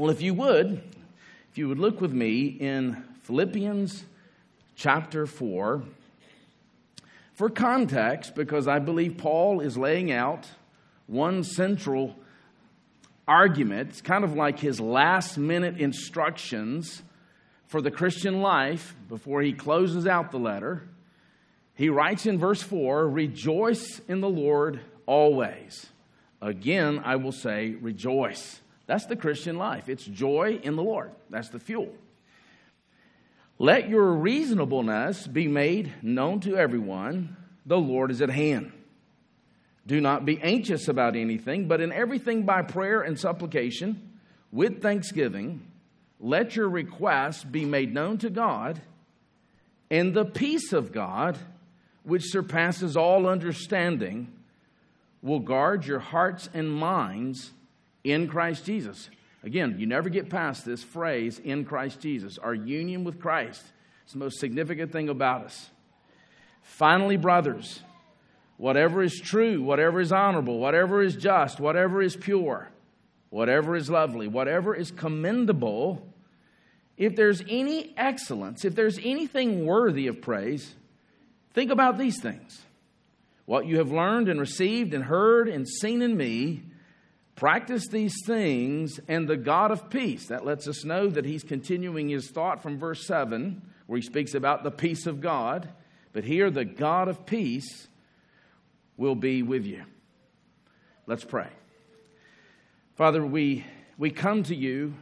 Well, if you would, if you would look with me in Philippians chapter 4, for context, because I believe Paul is laying out one central argument. It's kind of like his last minute instructions for the Christian life before he closes out the letter. He writes in verse 4 Rejoice in the Lord always. Again, I will say, rejoice. That's the Christian life. It's joy in the Lord. That's the fuel. Let your reasonableness be made known to everyone. The Lord is at hand. Do not be anxious about anything, but in everything by prayer and supplication, with thanksgiving, let your requests be made known to God, and the peace of God, which surpasses all understanding, will guard your hearts and minds in Christ Jesus. Again, you never get past this phrase, in Christ Jesus. Our union with Christ is the most significant thing about us. Finally, brothers, whatever is true, whatever is honorable, whatever is just, whatever is pure, whatever is lovely, whatever is commendable, if there's any excellence, if there's anything worthy of praise, think about these things. What you have learned and received and heard and seen in me, practice these things, and the God of peace. That lets us know that he's continuing his thought from verse 7, where he speaks about the peace of God. But here, the God of peace will be with you. Let's pray. Father, we, we come to you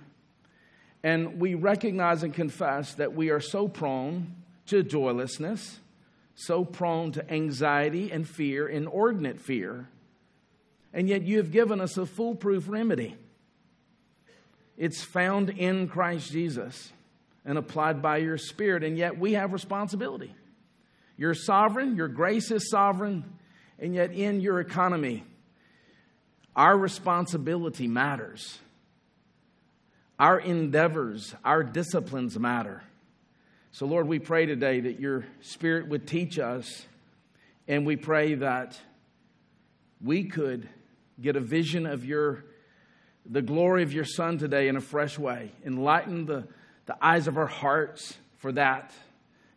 and we recognize and confess that we are so prone to joylessness, so prone to anxiety and fear, inordinate fear, and yet you have given us a foolproof remedy. It's found in Christ Jesus and applied by your Spirit, and yet we have responsibility. You're sovereign, your grace is sovereign, and yet, in your economy, our responsibility matters. Our endeavors, our disciplines matter. So, Lord, we pray today that your Spirit would teach us, and we pray that we could get a vision of your the glory of your son today in a fresh way enlighten the, the eyes of our hearts for that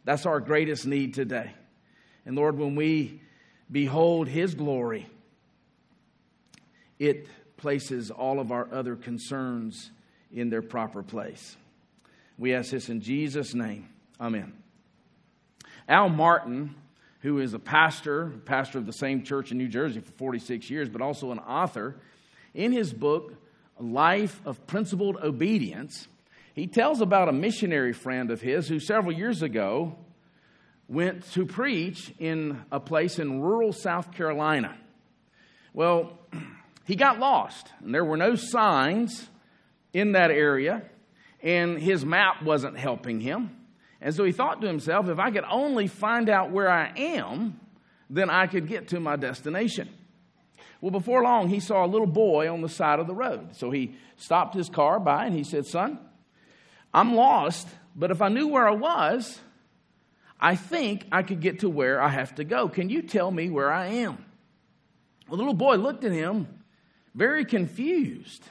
that's our greatest need today and lord when we behold his glory, it places all of our other concerns in their proper place. We ask this in Jesus' name. Amen. Al Martin, who is a pastor, pastor of the same church in New Jersey for 46 years, but also an author, in his book, Life of Principled Obedience, he tells about a missionary friend of his who several years ago went to preach in a place in rural South Carolina. Well, he got lost, and there were no signs in that area, and his map wasn't helping him. And so he thought to himself, if I could only find out where I am, then I could get to my destination. Well, before long, he saw a little boy on the side of the road. So he stopped his car by and he said, Son, I'm lost, but if I knew where I was, I think I could get to where I have to go. Can you tell me where I am? Well, the little boy looked at him very confused.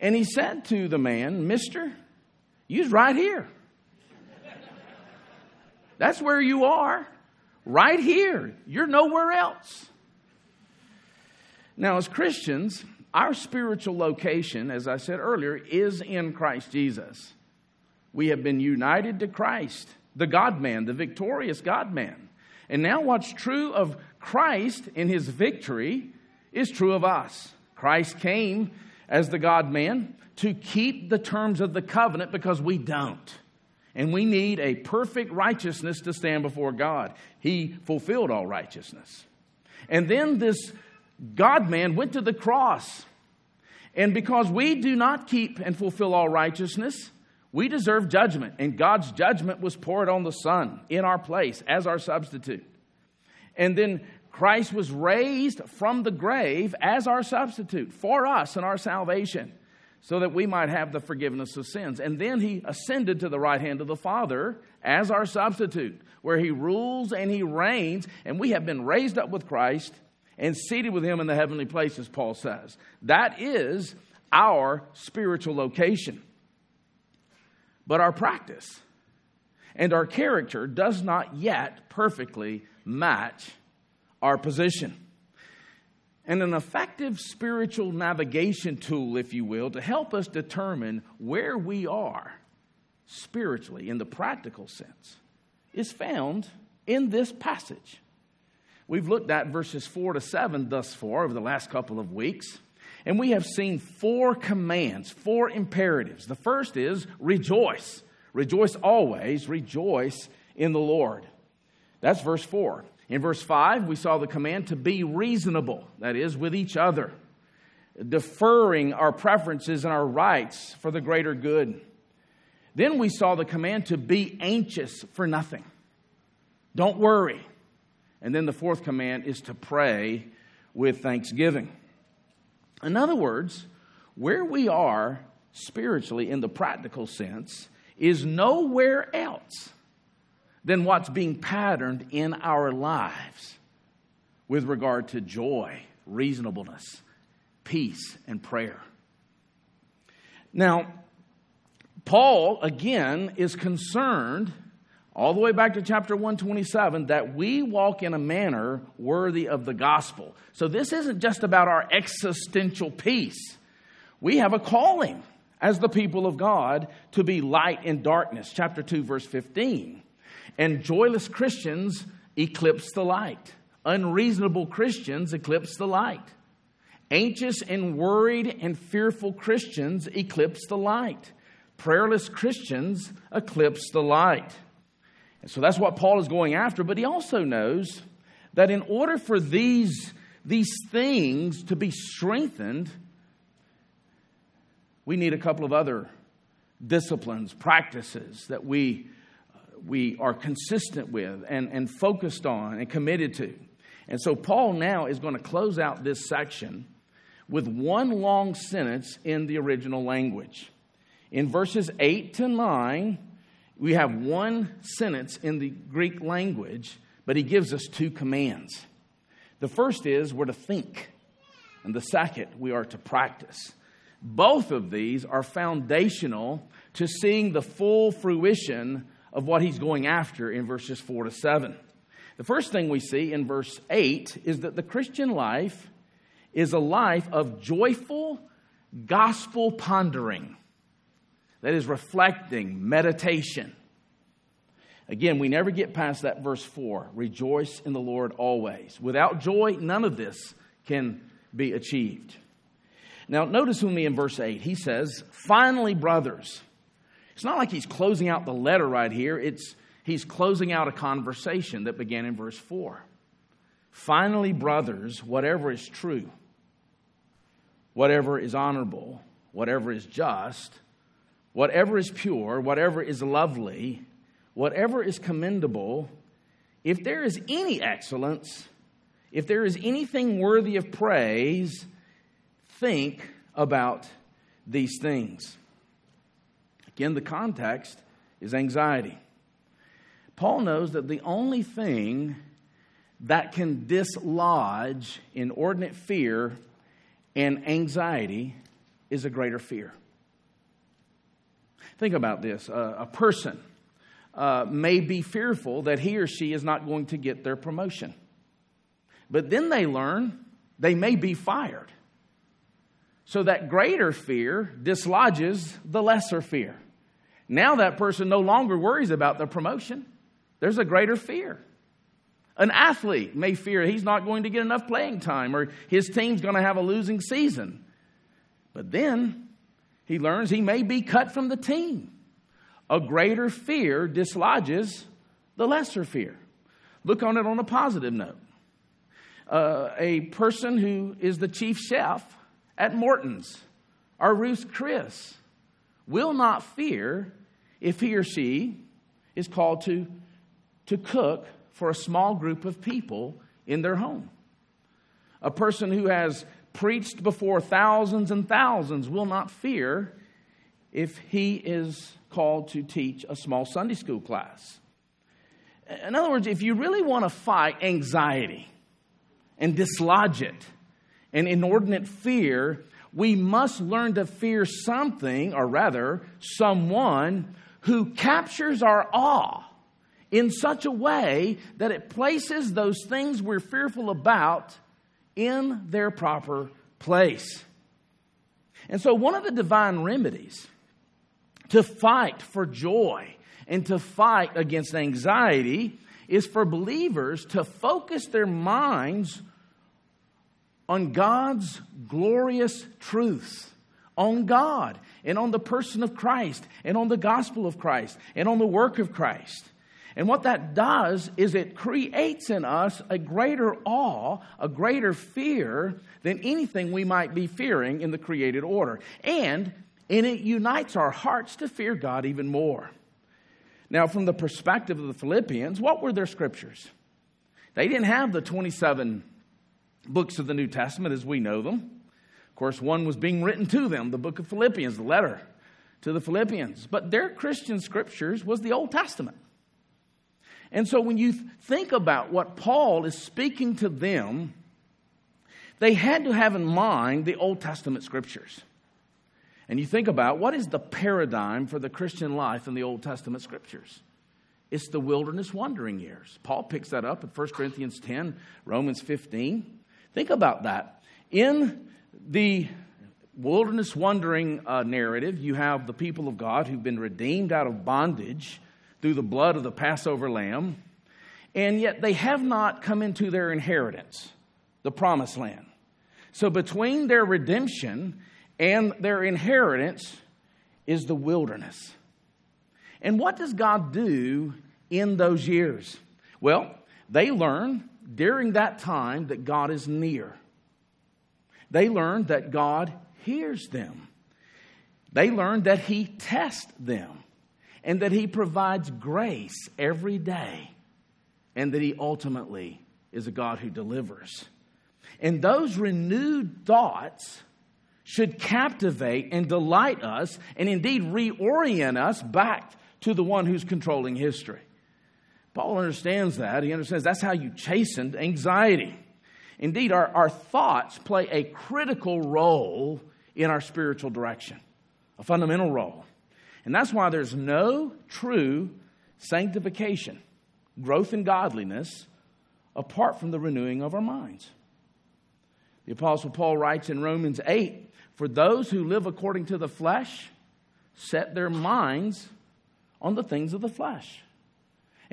And he said to the man, Mister, you's right here. That's where you are, right here. You're nowhere else. Now, as Christians, our spiritual location, as I said earlier, is in Christ Jesus. We have been united to Christ the God man, the victorious God man. And now, what's true of Christ in his victory is true of us. Christ came as the God man to keep the terms of the covenant because we don't. And we need a perfect righteousness to stand before God. He fulfilled all righteousness. And then this God man went to the cross. And because we do not keep and fulfill all righteousness, we deserve judgment, and God's judgment was poured on the Son in our place as our substitute. And then Christ was raised from the grave as our substitute for us and our salvation, so that we might have the forgiveness of sins. And then he ascended to the right hand of the Father as our substitute, where he rules and he reigns, and we have been raised up with Christ and seated with him in the heavenly places, Paul says. That is our spiritual location. But our practice and our character does not yet perfectly match our position. And an effective spiritual navigation tool, if you will, to help us determine where we are spiritually in the practical sense is found in this passage. We've looked at verses 4 to 7 thus far over the last couple of weeks, and we have seen four commands, four imperatives. The first is rejoice. Rejoice always, rejoice in the Lord. That's verse 4. In verse 5, we saw the command to be reasonable, that is, with each other, deferring our preferences and our rights for the greater good. Then we saw the command to be anxious for nothing. Don't worry. And then the fourth command is to pray with thanksgiving. In other words, where we are spiritually in the practical sense is nowhere else than what's being patterned in our lives with regard to joy, reasonableness, peace, and prayer. Now, Paul, again, is concerned, all the way back to chapter 127, that we walk in a manner worthy of the gospel. So this isn't just about our existential peace. We have a calling as the people of God to be light in darkness. Chapter 2, verse 15. And joyless Christians eclipse the light. Unreasonable Christians eclipse the light. Anxious and worried and fearful Christians eclipse the light. Prayerless Christians eclipse the light. And so that's what Paul is going after, but he also knows that in order for these, these things to be strengthened, we need a couple of other disciplines, practices that we, we are consistent with and, and focused on and committed to. And so Paul now is going to close out this section with one long sentence in the original language. In verses 8 to 9, we have one sentence in the Greek language, but he gives us two commands. The first is we're to think, and the second, we are to practice. Both of these are foundational to seeing the full fruition of what he's going after in verses 4 to 7. The first thing we see in verse 8 is that the Christian life is a life of joyful gospel pondering that is reflecting, meditation. Again, we never get past that verse 4 rejoice in the Lord always. Without joy, none of this can be achieved. Now, notice with me in verse 8, he says, Finally, brothers. It's not like he's closing out the letter right here, it's he's closing out a conversation that began in verse 4. Finally, brothers, whatever is true, whatever is honorable, whatever is just, whatever is pure, whatever is lovely, whatever is commendable, if there is any excellence, if there is anything worthy of praise, think about these things. Again, the context is anxiety. Paul knows that the only thing that can dislodge inordinate fear and anxiety is a greater fear. Think about this uh, a person uh, may be fearful that he or she is not going to get their promotion. But then they learn they may be fired. So that greater fear dislodges the lesser fear. Now that person no longer worries about the promotion. There's a greater fear. An athlete may fear he's not going to get enough playing time or his team's going to have a losing season. But then he learns he may be cut from the team. A greater fear dislodges the lesser fear. Look on it on a positive note. Uh, a person who is the chief chef at Morton's or Ruth's Chris will not fear if he or she is called to, to cook for a small group of people in their home. A person who has preached before thousands and thousands will not fear if he is called to teach a small Sunday school class. In other words, if you really want to fight anxiety and dislodge it and inordinate fear, we must learn to fear something, or rather, someone who captures our awe in such a way that it places those things we're fearful about in their proper place. And so, one of the divine remedies to fight for joy and to fight against anxiety is for believers to focus their minds on God's glorious truths, on God and on the person of Christ and on the gospel of Christ and on the work of Christ. And what that does is it creates in us a greater awe, a greater fear than anything we might be fearing in the created order. And, and it unites our hearts to fear God even more. Now, from the perspective of the Philippians, what were their scriptures? They didn't have the 27 books of the New Testament as we know them. Of course, one was being written to them, the book of Philippians, the letter to the Philippians. But their Christian scriptures was the Old Testament. And so when you think about what Paul is speaking to them, they had to have in mind the Old Testament scriptures. And you think about what is the paradigm for the Christian life in the Old Testament scriptures? It's the wilderness wandering years. Paul picks that up in 1 Corinthians 10, Romans 15. Think about that. In the wilderness wandering uh, narrative, you have the people of God who've been redeemed out of bondage through the blood of the Passover lamb, and yet they have not come into their inheritance, the promised land. So between their redemption and their inheritance is the wilderness. And what does God do in those years? Well, they learn during that time that God is near. They learn that God hears them. They learn that He tests them and that He provides grace every day and that He ultimately is a God who delivers. And those renewed thoughts should captivate and delight us and indeed reorient us back to the one who's controlling history. Paul understands that. He understands that's how you chasten anxiety. Indeed, our, our thoughts play a critical role in our spiritual direction, a fundamental role. And that's why there's no true sanctification, growth in godliness, apart from the renewing of our minds. The Apostle Paul writes in Romans 8 For those who live according to the flesh set their minds on the things of the flesh.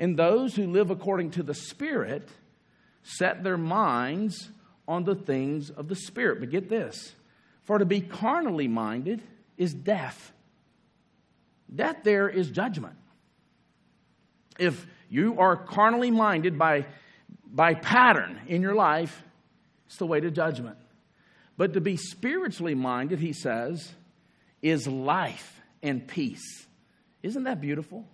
And those who live according to the Spirit set their minds on the things of the Spirit. But get this for to be carnally minded is death. Death there is judgment. If you are carnally minded by, by pattern in your life, it's the way to judgment. But to be spiritually minded, he says, is life and peace. Isn't that beautiful?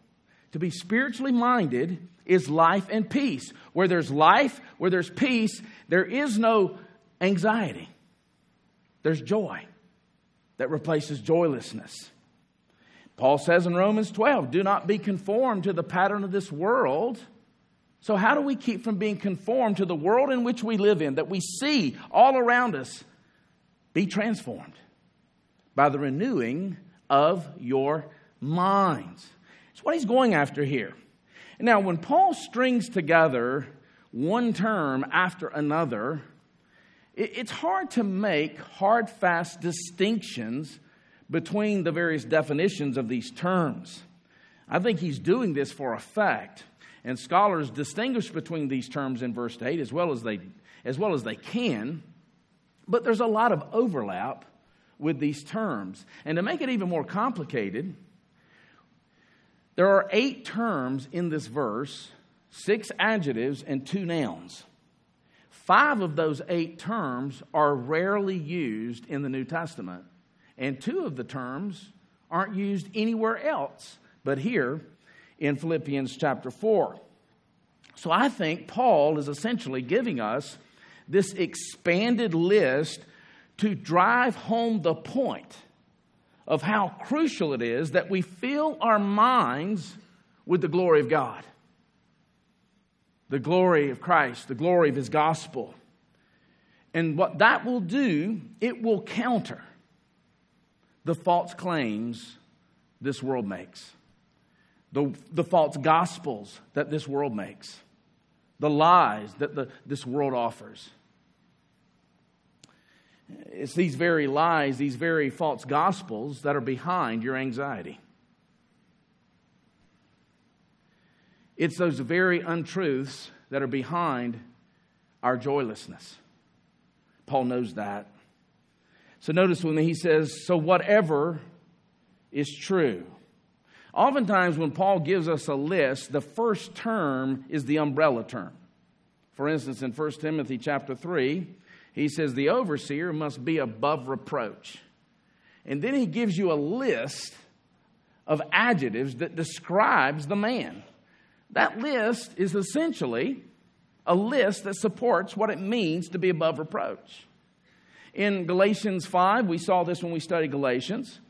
To be spiritually minded is life and peace. Where there's life, where there's peace, there is no anxiety. There's joy that replaces joylessness. Paul says in Romans 12, do not be conformed to the pattern of this world so, how do we keep from being conformed to the world in which we live in, that we see all around us? Be transformed by the renewing of your minds. That's what he's going after here. Now, when Paul strings together one term after another, it's hard to make hard, fast distinctions between the various definitions of these terms. I think he's doing this for effect. And scholars distinguish between these terms in verse 8 as well as they, as well as they can, but there's a lot of overlap with these terms. And to make it even more complicated, there are eight terms in this verse, six adjectives and two nouns. Five of those eight terms are rarely used in the New Testament, and two of the terms aren't used anywhere else but here in Philippians chapter 4. So I think Paul is essentially giving us this expanded list to drive home the point of how crucial it is that we fill our minds with the glory of God, the glory of Christ, the glory of His gospel. And what that will do, it will counter the false claims this world makes, the, the false gospels that this world makes, the lies that the, this world offers. It's these very lies, these very false gospels that are behind your anxiety. It's those very untruths that are behind our joylessness. Paul knows that. So notice when he says, So whatever is true. Oftentimes, when Paul gives us a list, the first term is the umbrella term. For instance, in 1 Timothy chapter 3, he says, The overseer must be above reproach. And then he gives you a list of adjectives that describes the man. That list is essentially a list that supports what it means to be above reproach. In Galatians 5, we saw this when we studied Galatians.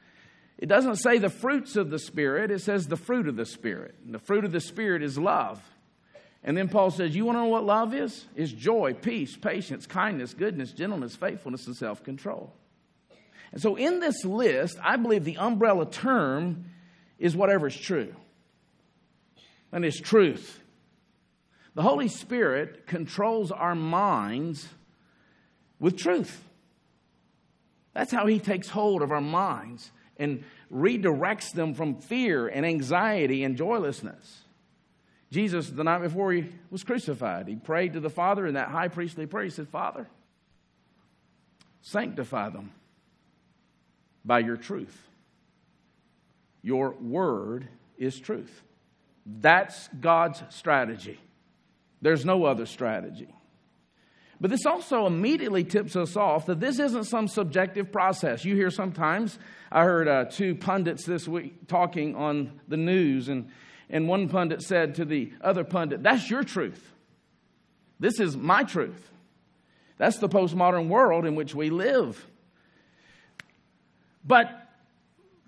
It doesn't say the fruits of the Spirit, it says the fruit of the Spirit. And the fruit of the Spirit is love. And then Paul says, You want to know what love is? It's joy, peace, patience, kindness, goodness, gentleness, faithfulness, and self control. And so in this list, I believe the umbrella term is whatever is true. And it's truth. The Holy Spirit controls our minds with truth. That's how He takes hold of our minds and redirects them from fear and anxiety and joylessness. Jesus, the night before he was crucified, he prayed to the Father in that high priestly prayer. He said, Father, sanctify them by your truth. Your word is truth. That's God's strategy. There's no other strategy. But this also immediately tips us off that this isn't some subjective process. You hear sometimes, I heard uh, two pundits this week talking on the news, and, and one pundit said to the other pundit, That's your truth. This is my truth. That's the postmodern world in which we live. But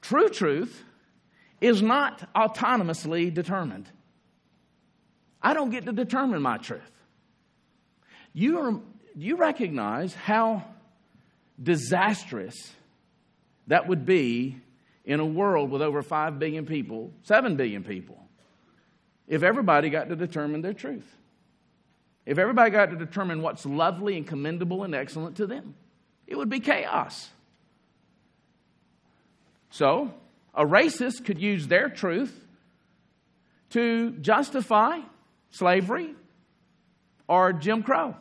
true truth is not autonomously determined. I don't get to determine my truth. You, are, you recognize how disastrous that would be in a world with over 5 billion people, 7 billion people, if everybody got to determine their truth. If everybody got to determine what's lovely and commendable and excellent to them, it would be chaos. So, a racist could use their truth to justify slavery or Jim Crow.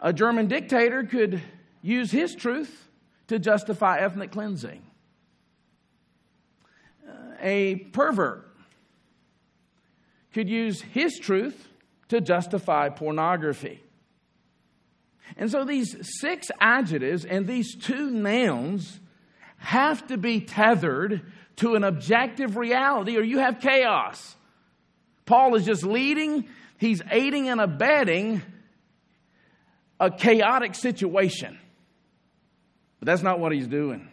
A German dictator could use his truth to justify ethnic cleansing. A pervert could use his truth to justify pornography. And so these six adjectives and these two nouns have to be tethered to an objective reality or you have chaos. Paul is just leading, he's aiding and abetting a chaotic situation. But that's not what he's doing.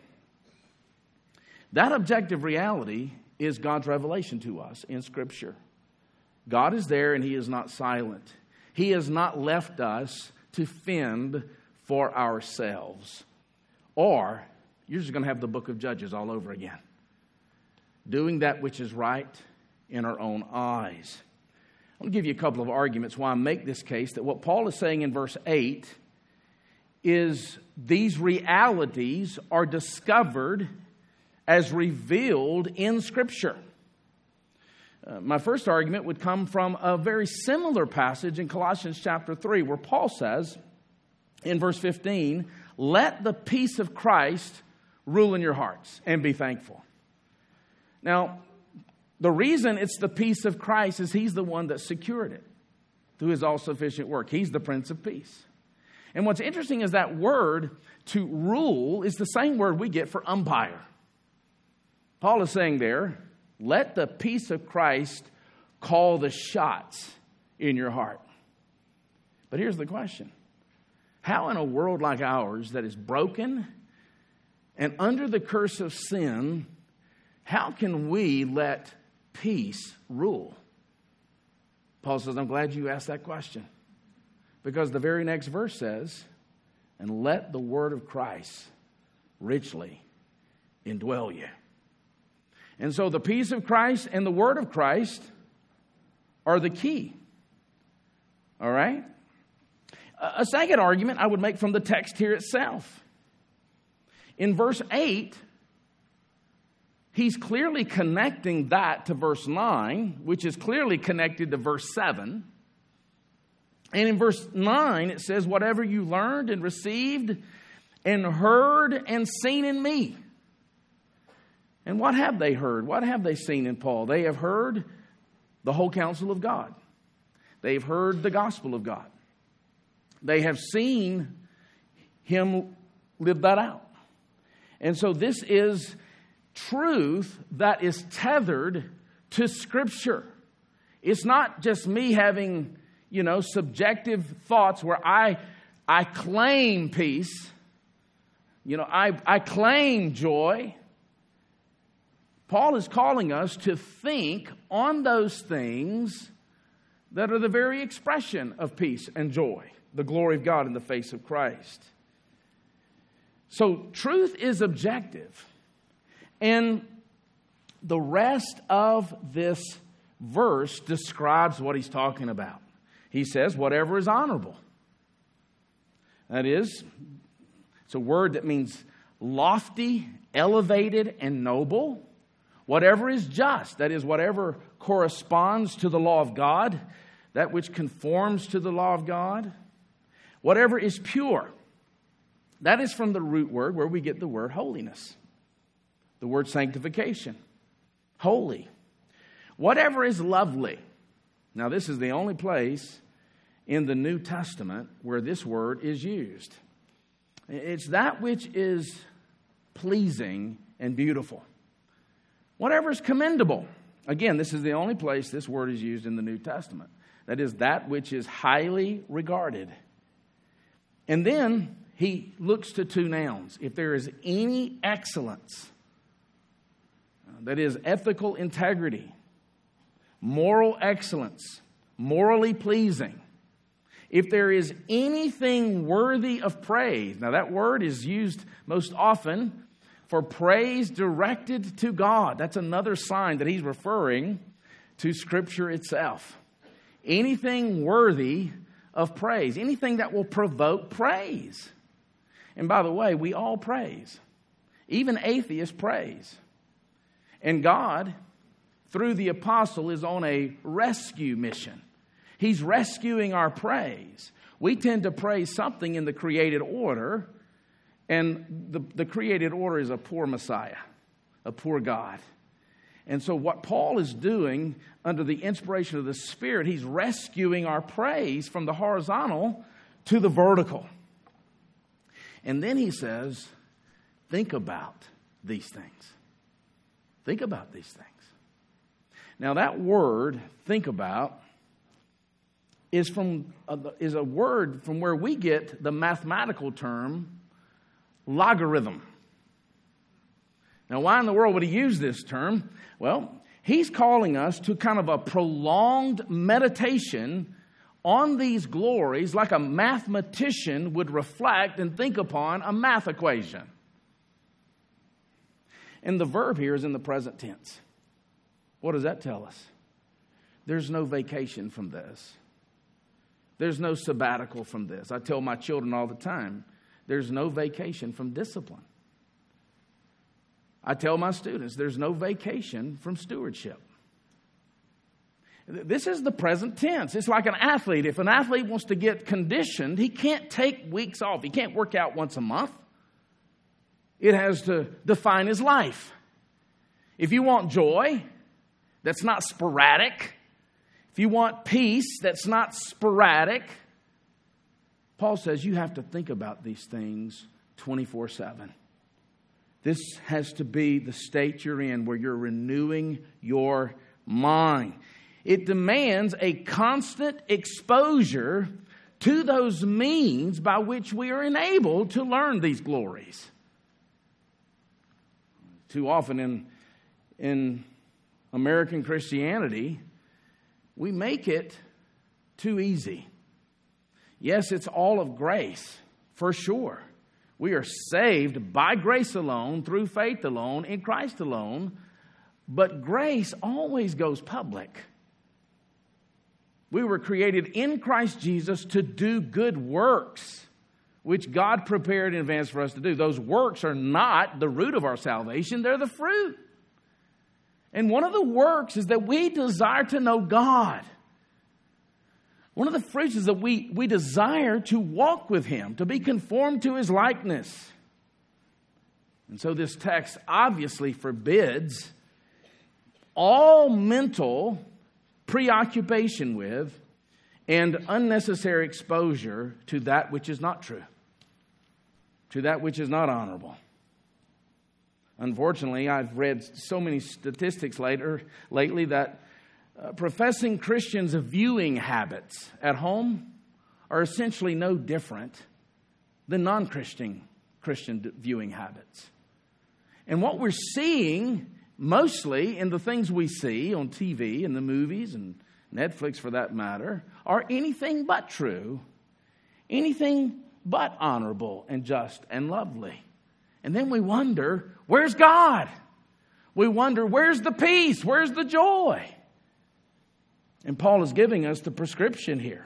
That objective reality is God's revelation to us in Scripture. God is there and he is not silent. He has not left us to fend for ourselves. Or you're just going to have the book of Judges all over again. Doing that which is right in our own eyes. I'm going to give you a couple of arguments why I make this case that what Paul is saying in verse 8 is these realities are discovered as revealed in Scripture. Uh, my first argument would come from a very similar passage in Colossians chapter 3, where Paul says in verse 15, Let the peace of Christ rule in your hearts and be thankful. Now, the reason it's the peace of Christ is He's the one that secured it through His all sufficient work. He's the Prince of Peace. And what's interesting is that word to rule is the same word we get for umpire. Paul is saying there, let the peace of Christ call the shots in your heart. But here's the question How, in a world like ours that is broken and under the curse of sin, how can we let peace rule? Paul says, I'm glad you asked that question. Because the very next verse says, and let the word of Christ richly indwell you. And so the peace of Christ and the word of Christ are the key. All right? A second argument I would make from the text here itself. In verse 8, he's clearly connecting that to verse 9, which is clearly connected to verse 7. And in verse 9, it says, Whatever you learned and received and heard and seen in me. And what have they heard? What have they seen in Paul? They have heard the whole counsel of God, they've heard the gospel of God, they have seen him live that out. And so this is truth that is tethered to Scripture. It's not just me having, you know, subjective thoughts where I, I claim peace, you know, I, I claim joy. Paul is calling us to think on those things that are the very expression of peace and joy, the glory of God in the face of Christ. So, truth is objective. And the rest of this verse describes what he's talking about. He says, whatever is honorable. That is, it's a word that means lofty, elevated, and noble. Whatever is just, that is, whatever corresponds to the law of God, that which conforms to the law of God. Whatever is pure, that is from the root word where we get the word holiness, the word sanctification. Holy. Whatever is lovely. Now, this is the only place in the New Testament where this word is used. It's that which is pleasing and beautiful. Whatever is commendable. Again, this is the only place this word is used in the New Testament. That is, that which is highly regarded. And then he looks to two nouns. If there is any excellence, that is ethical integrity, moral excellence, morally pleasing, if there is anything worthy of praise, now that word is used most often for praise directed to God. That's another sign that he's referring to Scripture itself. Anything worthy of praise, anything that will provoke praise. And by the way, we all praise. Even atheists praise. And God, through the apostle, is on a rescue mission. He's rescuing our praise. We tend to praise something in the created order, and the, the created order is a poor Messiah, a poor God. And so, what Paul is doing under the inspiration of the Spirit, he's rescuing our praise from the horizontal to the vertical. And then he says, think about these things. Think about these things. Now, that word, think about, is, from, uh, is a word from where we get the mathematical term logarithm. Now, why in the world would he use this term? Well, he's calling us to kind of a prolonged meditation on these glories like a mathematician would reflect and think upon a math equation. And the verb here is in the present tense. What does that tell us? There's no vacation from this. There's no sabbatical from this. I tell my children all the time there's no vacation from discipline. I tell my students there's no vacation from stewardship. This is the present tense. It's like an athlete. If an athlete wants to get conditioned, he can't take weeks off. He can't work out once a month. It has to define his life. If you want joy that's not sporadic, if you want peace that's not sporadic, Paul says you have to think about these things 24 7. This has to be the state you're in where you're renewing your mind. It demands a constant exposure to those means by which we are enabled to learn these glories. Too often in, in American Christianity, we make it too easy. Yes, it's all of grace, for sure. We are saved by grace alone, through faith alone, in Christ alone. But grace always goes public. We were created in Christ Jesus to do good works, which God prepared in advance for us to do. Those works are not the root of our salvation, they're the fruit. And one of the works is that we desire to know God. One of the fruits is that we, we desire to walk with Him, to be conformed to His likeness. And so this text obviously forbids all mental preoccupation with and unnecessary exposure to that which is not true, to that which is not honorable. Unfortunately, I've read so many statistics later, lately that uh, professing Christians' viewing habits at home are essentially no different than non Christian Christian viewing habits. And what we're seeing mostly in the things we see on TV and the movies and Netflix for that matter are anything but true, anything but honorable and just and lovely. And then we wonder, where's God? We wonder, where's the peace? Where's the joy? And Paul is giving us the prescription here.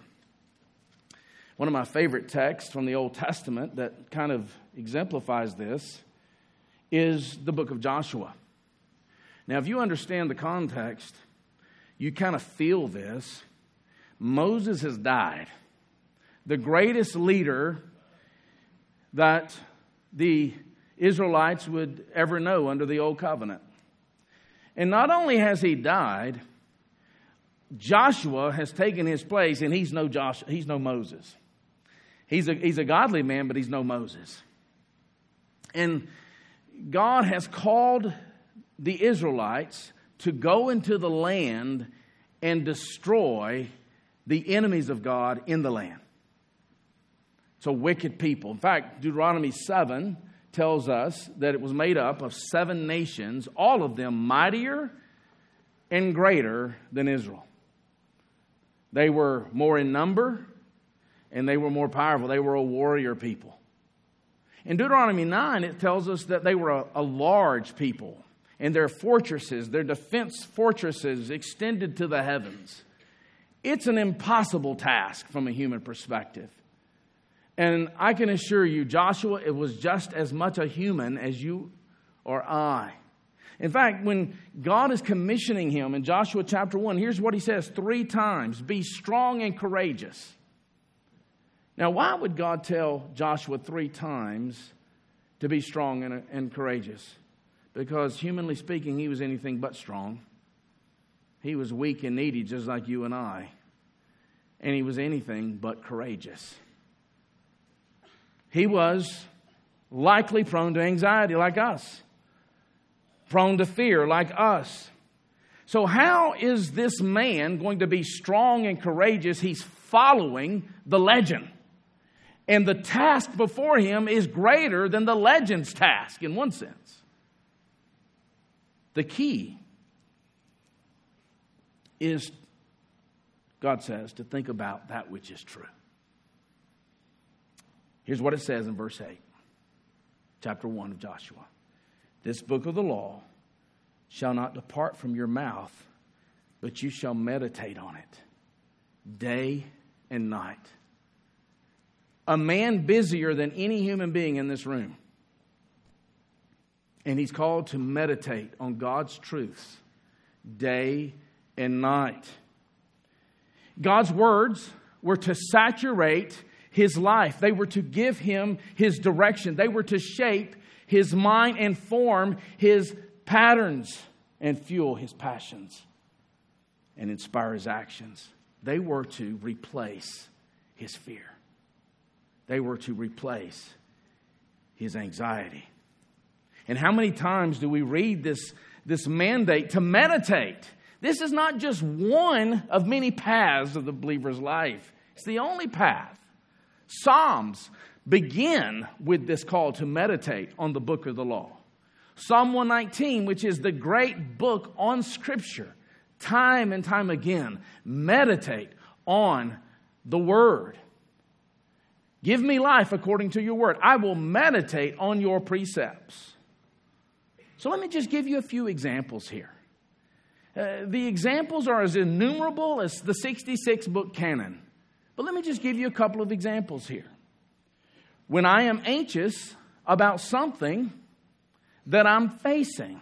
One of my favorite texts from the Old Testament that kind of exemplifies this is the book of Joshua. Now, if you understand the context, you kind of feel this. Moses has died, the greatest leader that the Israelites would ever know under the Old Covenant. And not only has he died, Joshua has taken his place, and he's no, Josh, he's no Moses. He's a, he's a godly man, but he's no Moses. And God has called the Israelites to go into the land and destroy the enemies of God in the land. So, wicked people. In fact, Deuteronomy 7 tells us that it was made up of seven nations, all of them mightier and greater than Israel. They were more in number and they were more powerful. They were a warrior people. In Deuteronomy 9, it tells us that they were a, a large people and their fortresses, their defense fortresses, extended to the heavens. It's an impossible task from a human perspective. And I can assure you, Joshua, it was just as much a human as you or I. In fact, when God is commissioning him in Joshua chapter 1, here's what he says three times Be strong and courageous. Now, why would God tell Joshua three times to be strong and, and courageous? Because, humanly speaking, he was anything but strong. He was weak and needy, just like you and I. And he was anything but courageous. He was likely prone to anxiety like us, prone to fear like us. So, how is this man going to be strong and courageous? He's following the legend. And the task before him is greater than the legend's task in one sense. The key is, God says, to think about that which is true. Here's what it says in verse 8, chapter 1 of Joshua This book of the law shall not depart from your mouth, but you shall meditate on it day and night. A man busier than any human being in this room. And he's called to meditate on God's truths day and night. God's words were to saturate his life. They were to give him his direction. They were to shape his mind and form his patterns and fuel his passions and inspire his actions. They were to replace his fear. They were to replace his anxiety. And how many times do we read this, this mandate to meditate? This is not just one of many paths of the believer's life, it's the only path. Psalms begin with this call to meditate on the book of the law. Psalm 119, which is the great book on Scripture, time and time again, meditate on the Word. Give me life according to your word. I will meditate on your precepts. So let me just give you a few examples here. Uh, the examples are as innumerable as the 66 book canon. But let me just give you a couple of examples here. When I am anxious about something that I'm facing,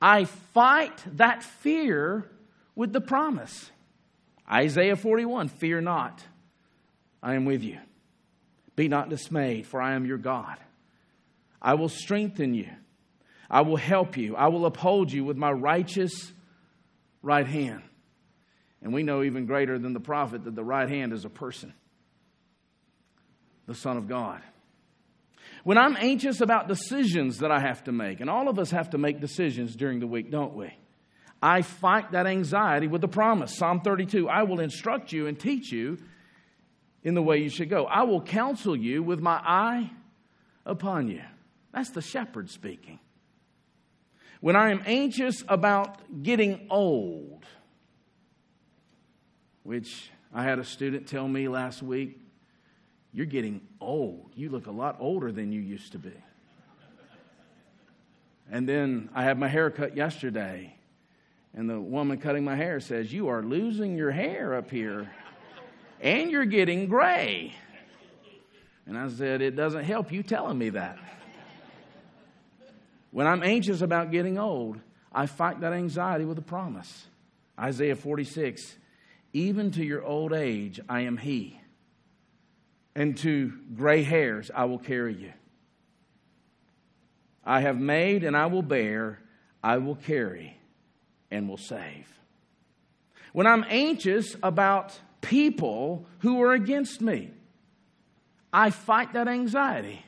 I fight that fear with the promise. Isaiah 41 Fear not, I am with you. Be not dismayed, for I am your God. I will strengthen you. I will help you. I will uphold you with my righteous right hand. And we know even greater than the prophet that the right hand is a person, the Son of God. When I'm anxious about decisions that I have to make, and all of us have to make decisions during the week, don't we? I fight that anxiety with the promise. Psalm 32 I will instruct you and teach you in the way you should go. I will counsel you with my eye upon you. That's the shepherd speaking. When I am anxious about getting old, which I had a student tell me last week, you're getting old. You look a lot older than you used to be. And then I had my hair cut yesterday, and the woman cutting my hair says, You are losing your hair up here, and you're getting gray. And I said, It doesn't help you telling me that. When I'm anxious about getting old, I fight that anxiety with a promise. Isaiah 46 Even to your old age, I am He, and to gray hairs, I will carry you. I have made and I will bear, I will carry and will save. When I'm anxious about people who are against me, I fight that anxiety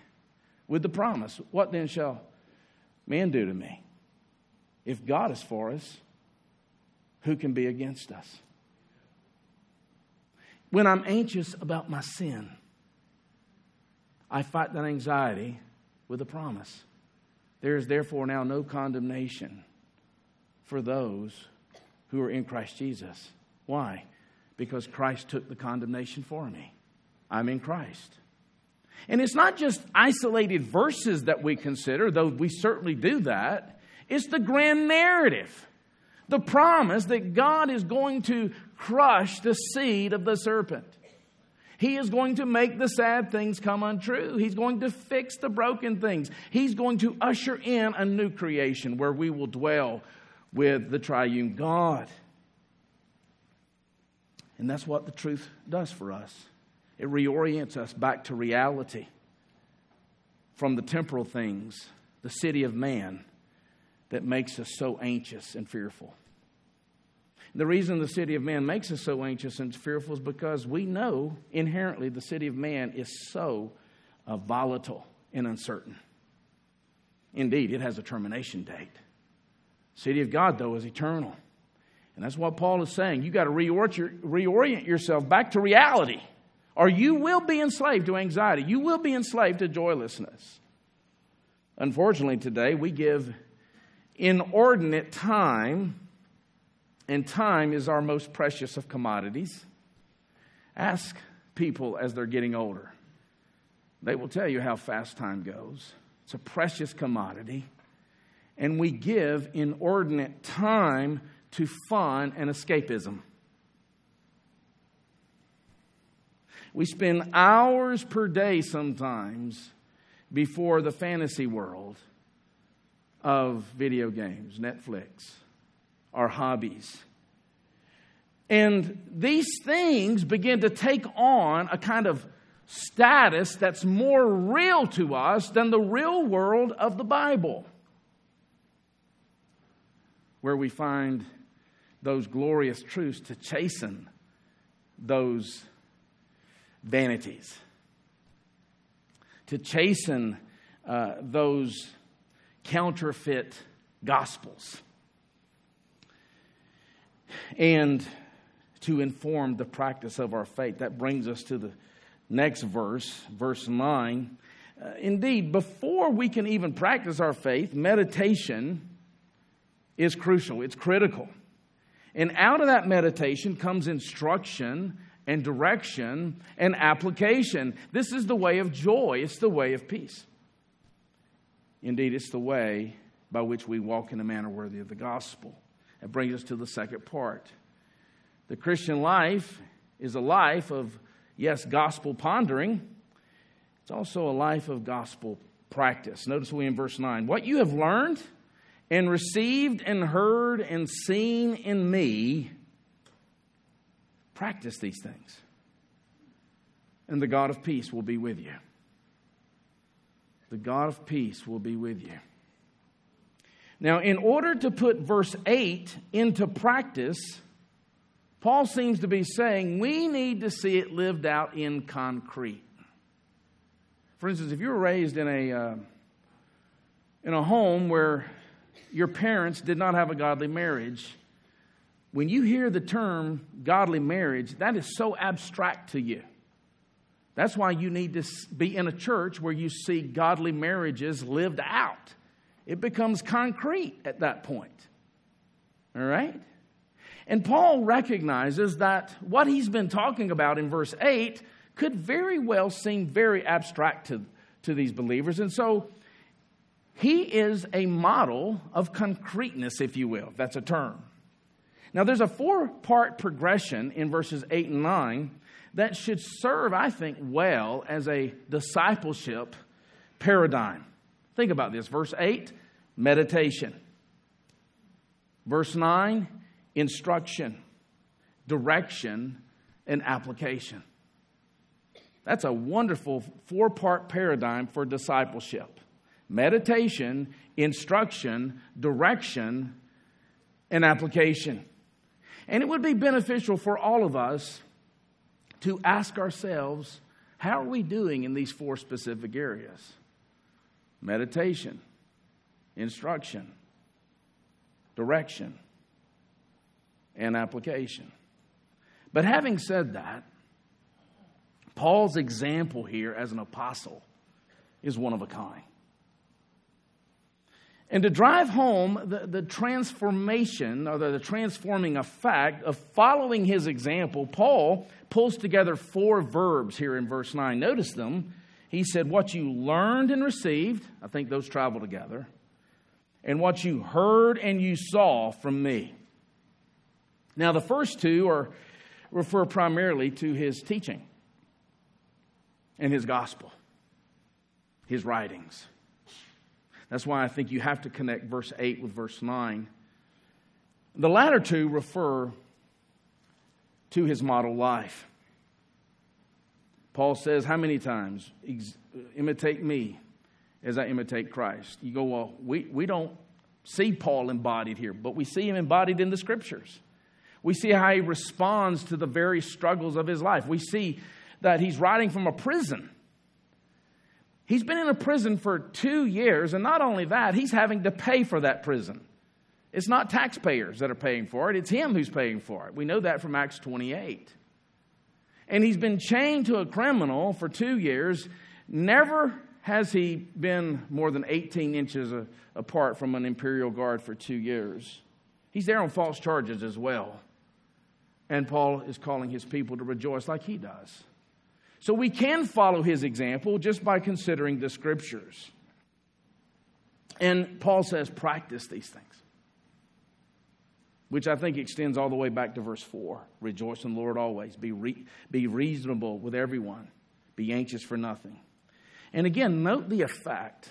with the promise. What then shall man do to me? If God is for us, who can be against us? When I'm anxious about my sin, I fight that anxiety with a promise. There is therefore now no condemnation for those who are in Christ Jesus. Why? Because Christ took the condemnation for me. I'm in Christ. And it's not just isolated verses that we consider, though we certainly do that. It's the grand narrative. The promise that God is going to crush the seed of the serpent. He is going to make the sad things come untrue. He's going to fix the broken things. He's going to usher in a new creation where we will dwell with the triune God. And that's what the truth does for us. It reorients us back to reality from the temporal things, the city of man, that makes us so anxious and fearful. The reason the city of man makes us so anxious and fearful is because we know inherently the city of man is so uh, volatile and uncertain. Indeed, it has a termination date. City of God, though, is eternal. And that's what Paul is saying. You've got to reorient yourself back to reality or you will be enslaved to anxiety. You will be enslaved to joylessness. Unfortunately, today we give inordinate time, and time is our most precious of commodities. Ask people as they're getting older, they will tell you how fast time goes. It's a precious commodity, and we give inordinate time to fun and escapism. We spend hours per day sometimes before the fantasy world of video games, Netflix, our hobbies. And these things begin to take on a kind of status that's more real to us than the real world of the Bible, where we find those glorious truths to chasten those vanities, to chasten uh, those counterfeit gospels, and to inform the practice of our faith. That brings us to the next verse, verse 9. Uh, indeed, before we can even practice our faith, meditation is crucial, it's critical. And out of that meditation comes instruction and direction and application. This is the way of joy, it's the way of peace. Indeed, it's the way by which we walk in a manner worthy of the gospel. That brings us to the second part. The Christian life is a life of, yes, gospel pondering. It's also a life of gospel practice. Notice we in verse 9. What you have learned and received and heard and seen in me, practice these things. And the God of peace will be with you. The God of peace will be with you. Now, in order to put verse 8 into practice, Paul seems to be saying we need to see it lived out in concrete. For instance, if you were raised in a, uh, in a home where your parents did not have a godly marriage, when you hear the term godly marriage, that is so abstract to you. That's why you need to be in a church where you see godly marriages lived out. It becomes concrete at that point. All right? And Paul recognizes that what he's been talking about in verse 8 could very well seem very abstract to, to these believers. And so he is a model of concreteness, if you will, that's a term. Now, there's a four part progression in verses 8 and 9 that should serve, I think, well as a discipleship paradigm. Think about this. Verse 8, meditation. Verse 9, instruction, direction, and application. That's a wonderful four part paradigm for discipleship meditation, instruction, direction, and application. And it would be beneficial for all of us to ask ourselves how are we doing in these four specific areas? Meditation, instruction, direction, and application. But having said that, Paul's example here as an apostle is one of a kind. And to drive home the, the transformation or the, the transforming effect of following his example, Paul pulls together four verbs here in verse 9. Notice them. He said, What you learned and received, I think those travel together, and what you heard and you saw from me. Now, the first two are, refer primarily to his teaching and his gospel, his writings. That's why I think you have to connect verse 8 with verse 9. The latter two refer to his model life. Paul says, How many times? Imitate me as I imitate Christ. You go, Well, we, we don't see Paul embodied here, but we see him embodied in the scriptures. We see how he responds to the very struggles of his life. We see that he's writing from a prison. He's been in a prison for two years, and not only that, he's having to pay for that prison. It's not taxpayers that are paying for it, it's him who's paying for it. We know that from Acts 28. And he's been chained to a criminal for two years. Never has he been more than 18 inches a, apart from an imperial guard for two years. He's there on false charges as well. And Paul is calling his people to rejoice like he does. So we can follow his example just by considering the scriptures. And Paul says, practice these things, which I think extends all the way back to verse 4. Rejoice in the Lord always. Be, re- be reasonable with everyone. Be anxious for nothing. And again, note the effect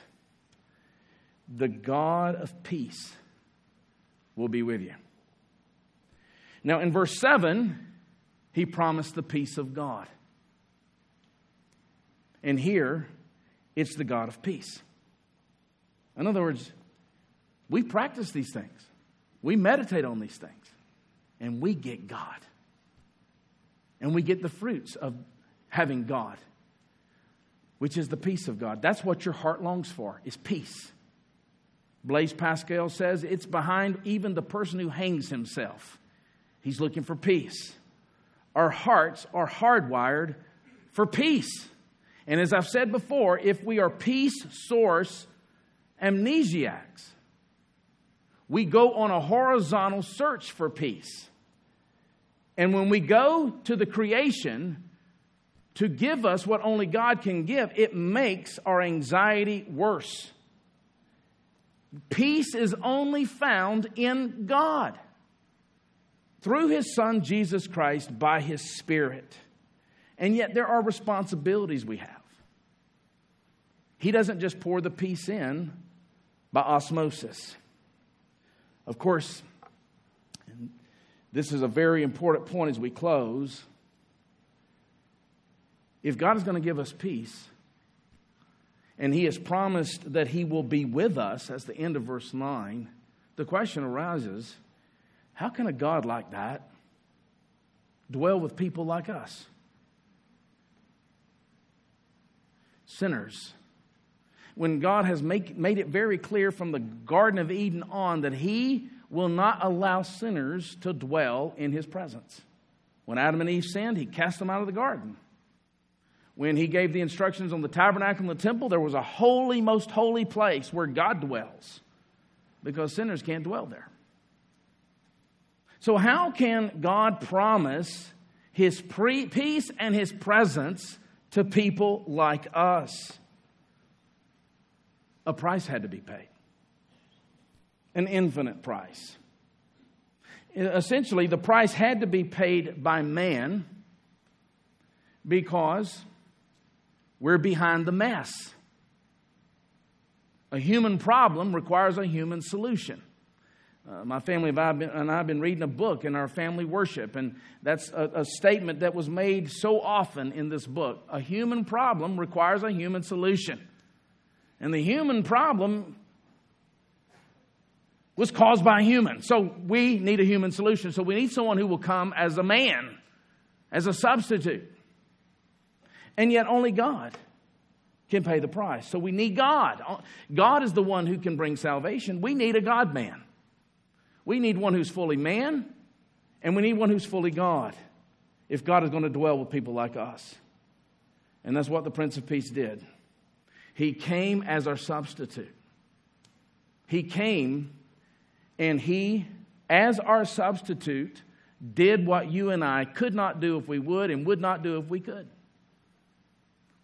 the God of peace will be with you. Now, in verse 7, he promised the peace of God. And here, it's the God of peace. In other words, we practice these things, we meditate on these things, and we get God. And we get the fruits of having God, which is the peace of God. That's what your heart longs for, is peace. Blaise Pascal says it's behind even the person who hangs himself. He's looking for peace. Our hearts are hardwired for peace. And as I've said before, if we are peace source amnesiacs, we go on a horizontal search for peace. And when we go to the creation to give us what only God can give, it makes our anxiety worse. Peace is only found in God through His Son, Jesus Christ, by His Spirit. And yet, there are responsibilities we have. He doesn't just pour the peace in by osmosis. Of course, this is a very important point as we close. If God is going to give us peace, and He has promised that He will be with us, that's the end of verse 9, the question arises how can a God like that dwell with people like us? Sinners. When God has make, made it very clear from the Garden of Eden on that He will not allow sinners to dwell in His presence. When Adam and Eve sinned, He cast them out of the garden. When He gave the instructions on the tabernacle and the temple, there was a holy, most holy place where God dwells because sinners can't dwell there. So, how can God promise his pre- peace and his presence to people like us? A price had to be paid, an infinite price. Essentially, the price had to be paid by man because we're behind the mess. A human problem requires a human solution. Uh, my family and I, been, and I have been reading a book in our family worship, and that's a, a statement that was made so often in this book. A human problem requires a human solution. And the human problem was caused by a human. So we need a human solution. So we need someone who will come as a man, as a substitute. And yet only God can pay the price. So we need God. God is the one who can bring salvation. We need a God man. We need one who's fully man, and we need one who's fully God if God is going to dwell with people like us. And that's what the Prince of Peace did. He came as our substitute. He came and he, as our substitute, did what you and I could not do if we would and would not do if we could.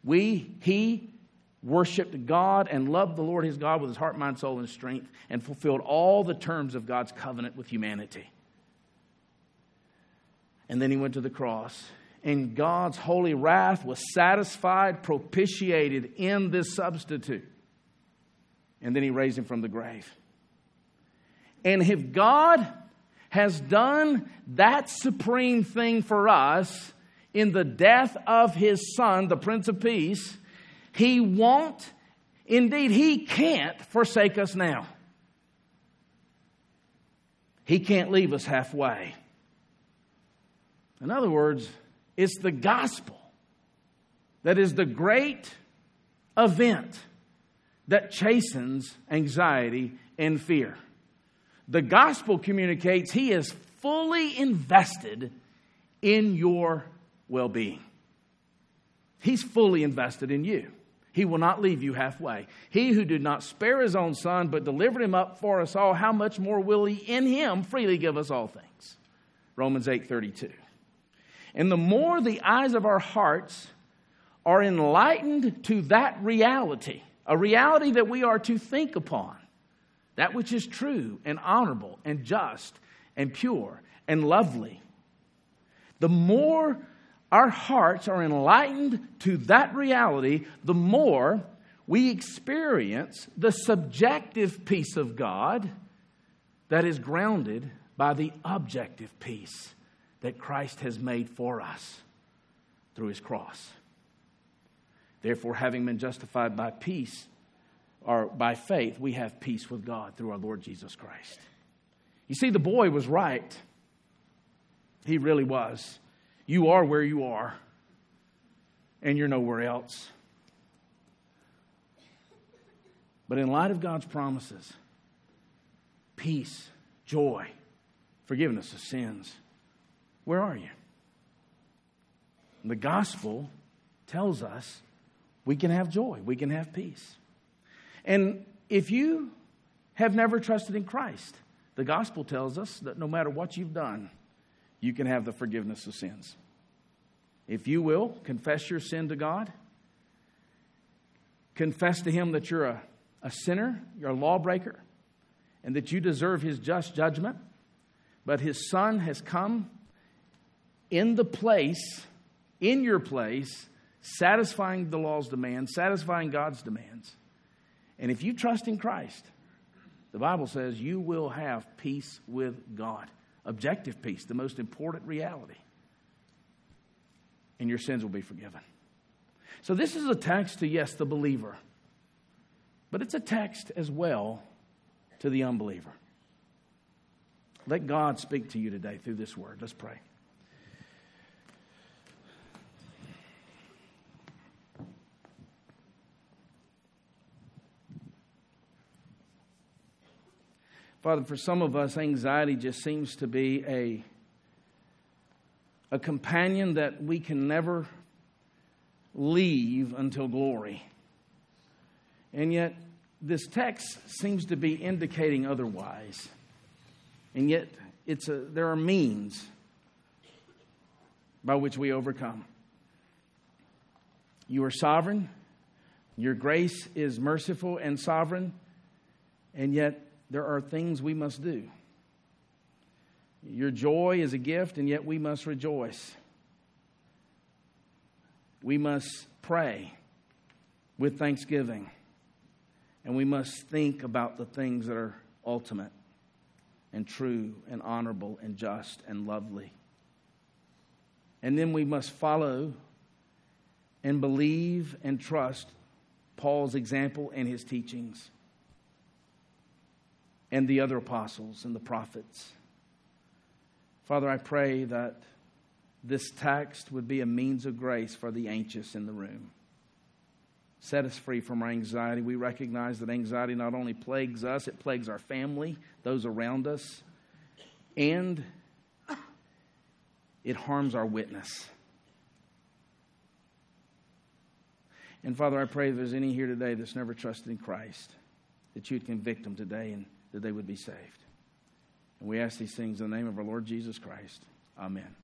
We, he worshiped God and loved the Lord his God with his heart, mind, soul, and strength, and fulfilled all the terms of God's covenant with humanity. And then he went to the cross. And God's holy wrath was satisfied, propitiated in this substitute. And then he raised him from the grave. And if God has done that supreme thing for us in the death of his son, the Prince of Peace, he won't, indeed, He can't forsake us now. He can't leave us halfway. In other words, it's the gospel that is the great event that chastens anxiety and fear. The gospel communicates He is fully invested in your well being. He's fully invested in you. He will not leave you halfway. He who did not spare his own son, but delivered him up for us all, how much more will he in him freely give us all things? Romans 8 32. And the more the eyes of our hearts are enlightened to that reality, a reality that we are to think upon, that which is true and honorable and just and pure and lovely, the more our hearts are enlightened to that reality, the more we experience the subjective peace of God that is grounded by the objective peace that Christ has made for us through his cross. Therefore, having been justified by peace, or by faith, we have peace with God through our Lord Jesus Christ. You see, the boy was right. He really was. You are where you are, and you're nowhere else. But in light of God's promises, peace, joy, forgiveness of sins, where are you? The gospel tells us we can have joy, we can have peace. And if you have never trusted in Christ, the gospel tells us that no matter what you've done, you can have the forgiveness of sins. If you will, confess your sin to God, confess to Him that you're a, a sinner, you're a lawbreaker, and that you deserve His just judgment, but His Son has come in the place, in your place, satisfying the law's demands, satisfying God's demands. And if you trust in Christ, the Bible says you will have peace with God. Objective peace, the most important reality. And your sins will be forgiven. So, this is a text to, yes, the believer, but it's a text as well to the unbeliever. Let God speak to you today through this word. Let's pray. Father, for some of us, anxiety just seems to be a, a companion that we can never leave until glory. And yet, this text seems to be indicating otherwise. And yet, it's a, there are means by which we overcome. You are sovereign, your grace is merciful and sovereign, and yet there are things we must do. Your joy is a gift, and yet we must rejoice. We must pray with thanksgiving, and we must think about the things that are ultimate and true and honorable and just and lovely. And then we must follow and believe and trust Paul's example and his teachings and the other apostles and the prophets. Father, I pray that this text would be a means of grace for the anxious in the room. Set us free from our anxiety. We recognize that anxiety not only plagues us, it plagues our family, those around us, and it harms our witness. And Father, I pray if there's any here today that's never trusted in Christ, that you'd convict them today and that they would be saved. And we ask these things in the name of our Lord Jesus Christ. Amen.